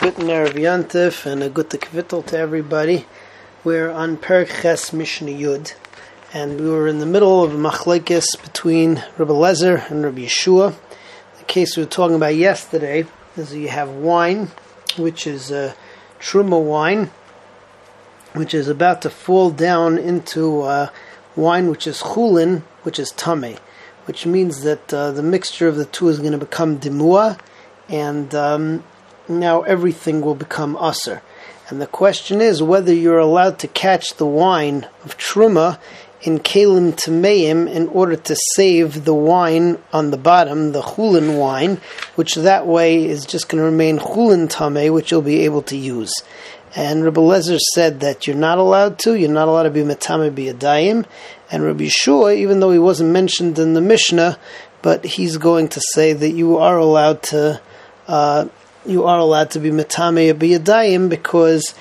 Erev Yantif and a good Kvittel to everybody. We're on Perik Ches Mishnah Yud, and we were in the middle of machlekes between Rabbi Lezer and Rabbi Yeshua. The case we were talking about yesterday is you have wine, which is a truma wine, which is about to fall down into uh, wine which is chulin, which is tame, which means that uh, the mixture of the two is going to become dimua, and um, now everything will become usr. And the question is whether you're allowed to catch the wine of truma in kalim tameim in order to save the wine on the bottom, the chulin wine, which that way is just going to remain chulin tame, which you'll be able to use. And Rabbi Lezer said that you're not allowed to, you're not allowed to be metame biyadayim. And Rabbi Shua, even though he wasn't mentioned in the Mishnah, but he's going to say that you are allowed to uh, you are allowed to be metame biyadayim because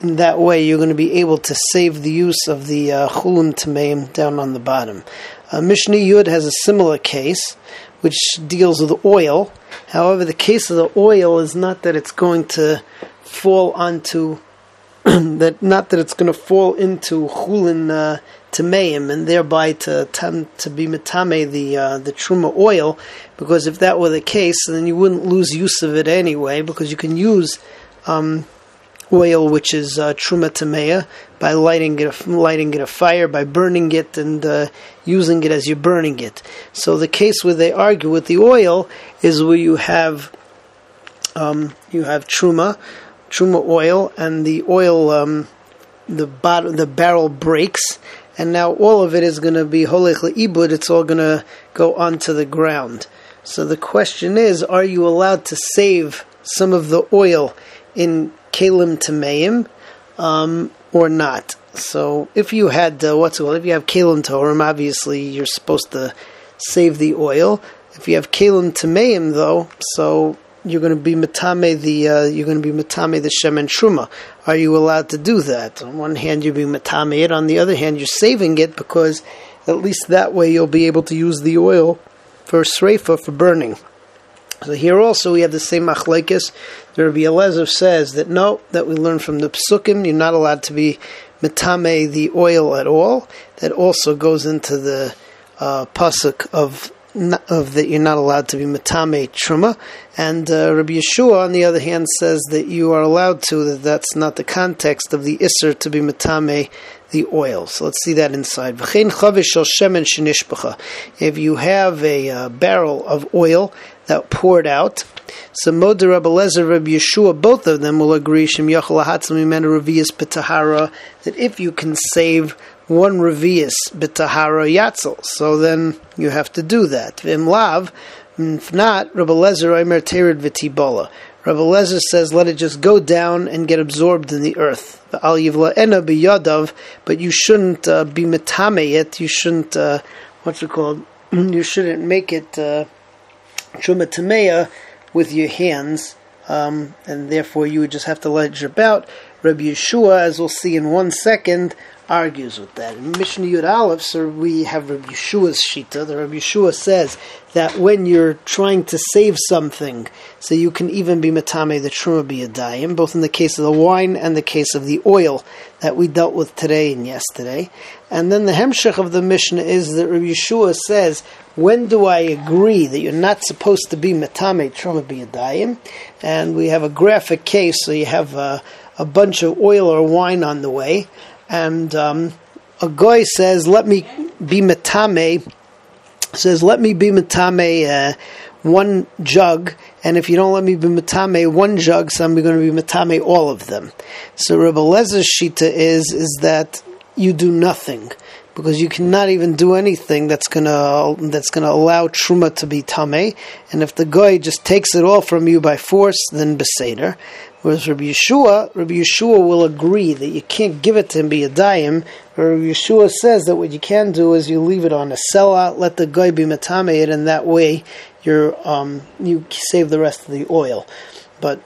in that way you're going to be able to save the use of the uh, chulun tameim down on the bottom. Uh, Mishnah Yud has a similar case, which deals with oil. However, the case of the oil is not that it's going to fall onto that not that it's going to fall into chulin uh, tameim and thereby to to be metame the uh, the truma oil, because if that were the case, then you wouldn't lose use of it anyway, because you can use um, oil which is uh, truma tameya by lighting it lighting it a fire by burning it and uh, using it as you're burning it. So the case where they argue with the oil is where you have um, you have truma truma oil and the oil um, the bottom the barrel breaks and now all of it is going to be holech ibud. It's all going to go onto the ground. So the question is, are you allowed to save some of the oil in kalim tameim um, or not? So if you had uh, what's it called? If you have kalim torim, obviously you're supposed to save the oil. If you have kalim tameim, though, so you're going to be matame the uh, you're going to be matame the shem and truma. Are you allowed to do that? On one hand, you're being matame it. On the other hand, you're saving it because at least that way you'll be able to use the oil for sreifa for burning. So here also we have the same machlekes. The Rabbi Eliezer says that no, that we learn from the psukim, you're not allowed to be matame the oil at all. That also goes into the uh, pasuk of of that you're not allowed to be matame truma, and uh, Rabbi Yeshua, on the other hand, says that you are allowed to. That that's not the context of the iser to be matame the oil. So let's see that inside. If you have a uh, barrel of oil that poured out, so Moder Rabbi Lezer, Rabbi Yeshua, both of them will agree Shem Yachal Petahara that if you can save one revius b'tahara yatzel. So then you have to do that. V'im lav, if not, Rabbi Lezer Omer terid v'tibola. Rabbi Lezer says, let it just go down and get absorbed in the earth. Al yivla ena b'yadav, but you shouldn't uh, be metame it. You shouldn't, uh, what's it called? you shouldn't make it uh, with your hands. Um, and therefore you would just have to let it drip out. Rabbi Yeshua, as we'll see in one second, argues with that. In Mishnah Yud Aleph, so we have Rabbi Yeshua's Shita. The Rabbi Yeshua says that when you're trying to save something, so you can even be Matame the Truma Biyadayim, both in the case of the wine and the case of the oil that we dealt with today and yesterday. And then the Hemshech of the Mishnah is that Rabbi Yeshua says, when do I agree that you're not supposed to be Matame Truma Biyadayim? And we have a graphic case, so you have a, a bunch of oil or wine on the way and um, a guy says, "Let me be metame." Says, "Let me be metame uh, one jug, and if you don't let me be metame one jug, so I'm going to be metame all of them." So Rabbi Lezer's shita is is that you do nothing because you cannot even do anything that's gonna that's gonna allow truma to be tame. And if the guy just takes it all from you by force, then beseder. Whereas Rabbi Yeshua, Rabbi Yeshua will agree that you can't give it to him be a. Rabbi Yeshua says that what you can do is you leave it on a cellar, let the guy be matame and that way you're um, you save the rest of the oil. But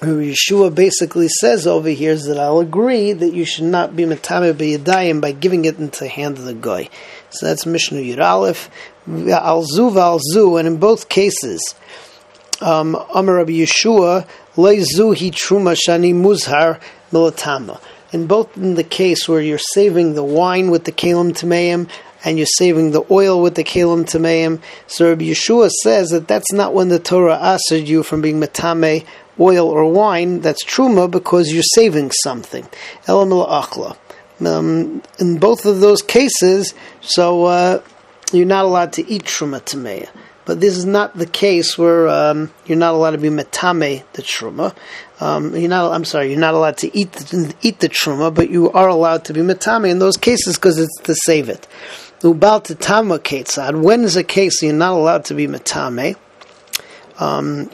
Rabbi Yeshua basically says over here is that I'll agree that you should not be matame b'yadayim by giving it into the hand of the guy. So that's Mishnah Yud Aleph, al and in both cases, um, Rabbi Yeshua, Leizuhi Truma Shani Muzhar Milatama. In both in the case where you're saving the wine with the Kalim Tameim and you're saving the oil with the Kalim Tameim, so Rabbi Yeshua says that that's not when the Torah asked you from being Matame oil or wine, that's Truma because you're saving something. Elam Achla. Um, in both of those cases, so uh, you're not allowed to eat Truma Tameya. But this is not the case where um, you're not allowed to be metame the truma. Um, you're not. I'm sorry. You're not allowed to eat the, eat the truma, but you are allowed to be metame in those cases because it's to save it. Ubal tama ketzad. When is a case you're not allowed to be metame? Um,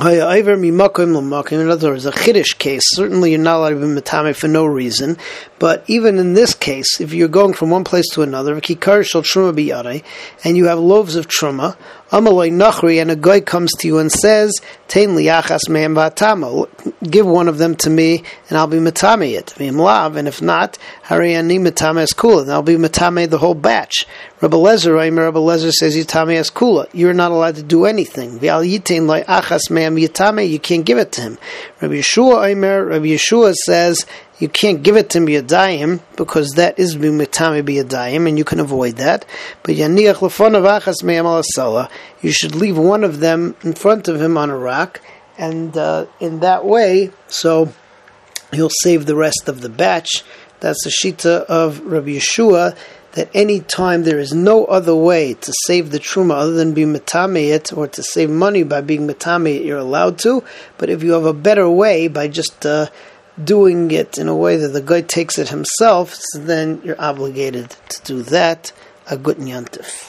in other words, a chiddush case. Certainly, you're not allowed to be metame for no reason. But even in this case, if you're going from one place to another, and you have loaves of truma, and a guy comes to you and says, give one of them to me, and I'll be matame it. and if not, matame es kula, and I'll be matame the whole batch. Rabbi Lezer, Rabbi Lezer says, Yitame es kula, you're not allowed to do anything. Yitame, you can't give it to him. Rabbi Yeshua, Aimer, Rabbi Yeshua says, you can't give it to Biyadayim because that is Bimitami Biyadayim and you can avoid that. But Yaniach Lefonav Achas you should leave one of them in front of him on a rock and uh, in that way, so he'll save the rest of the batch. That's the Shita of Rabbi Yeshua that any time there is no other way to save the truma other than be it or to save money by being it, you're allowed to. But if you have a better way by just uh, doing it in a way that the guy takes it himself, so then you're obligated to do that. A good nyantif.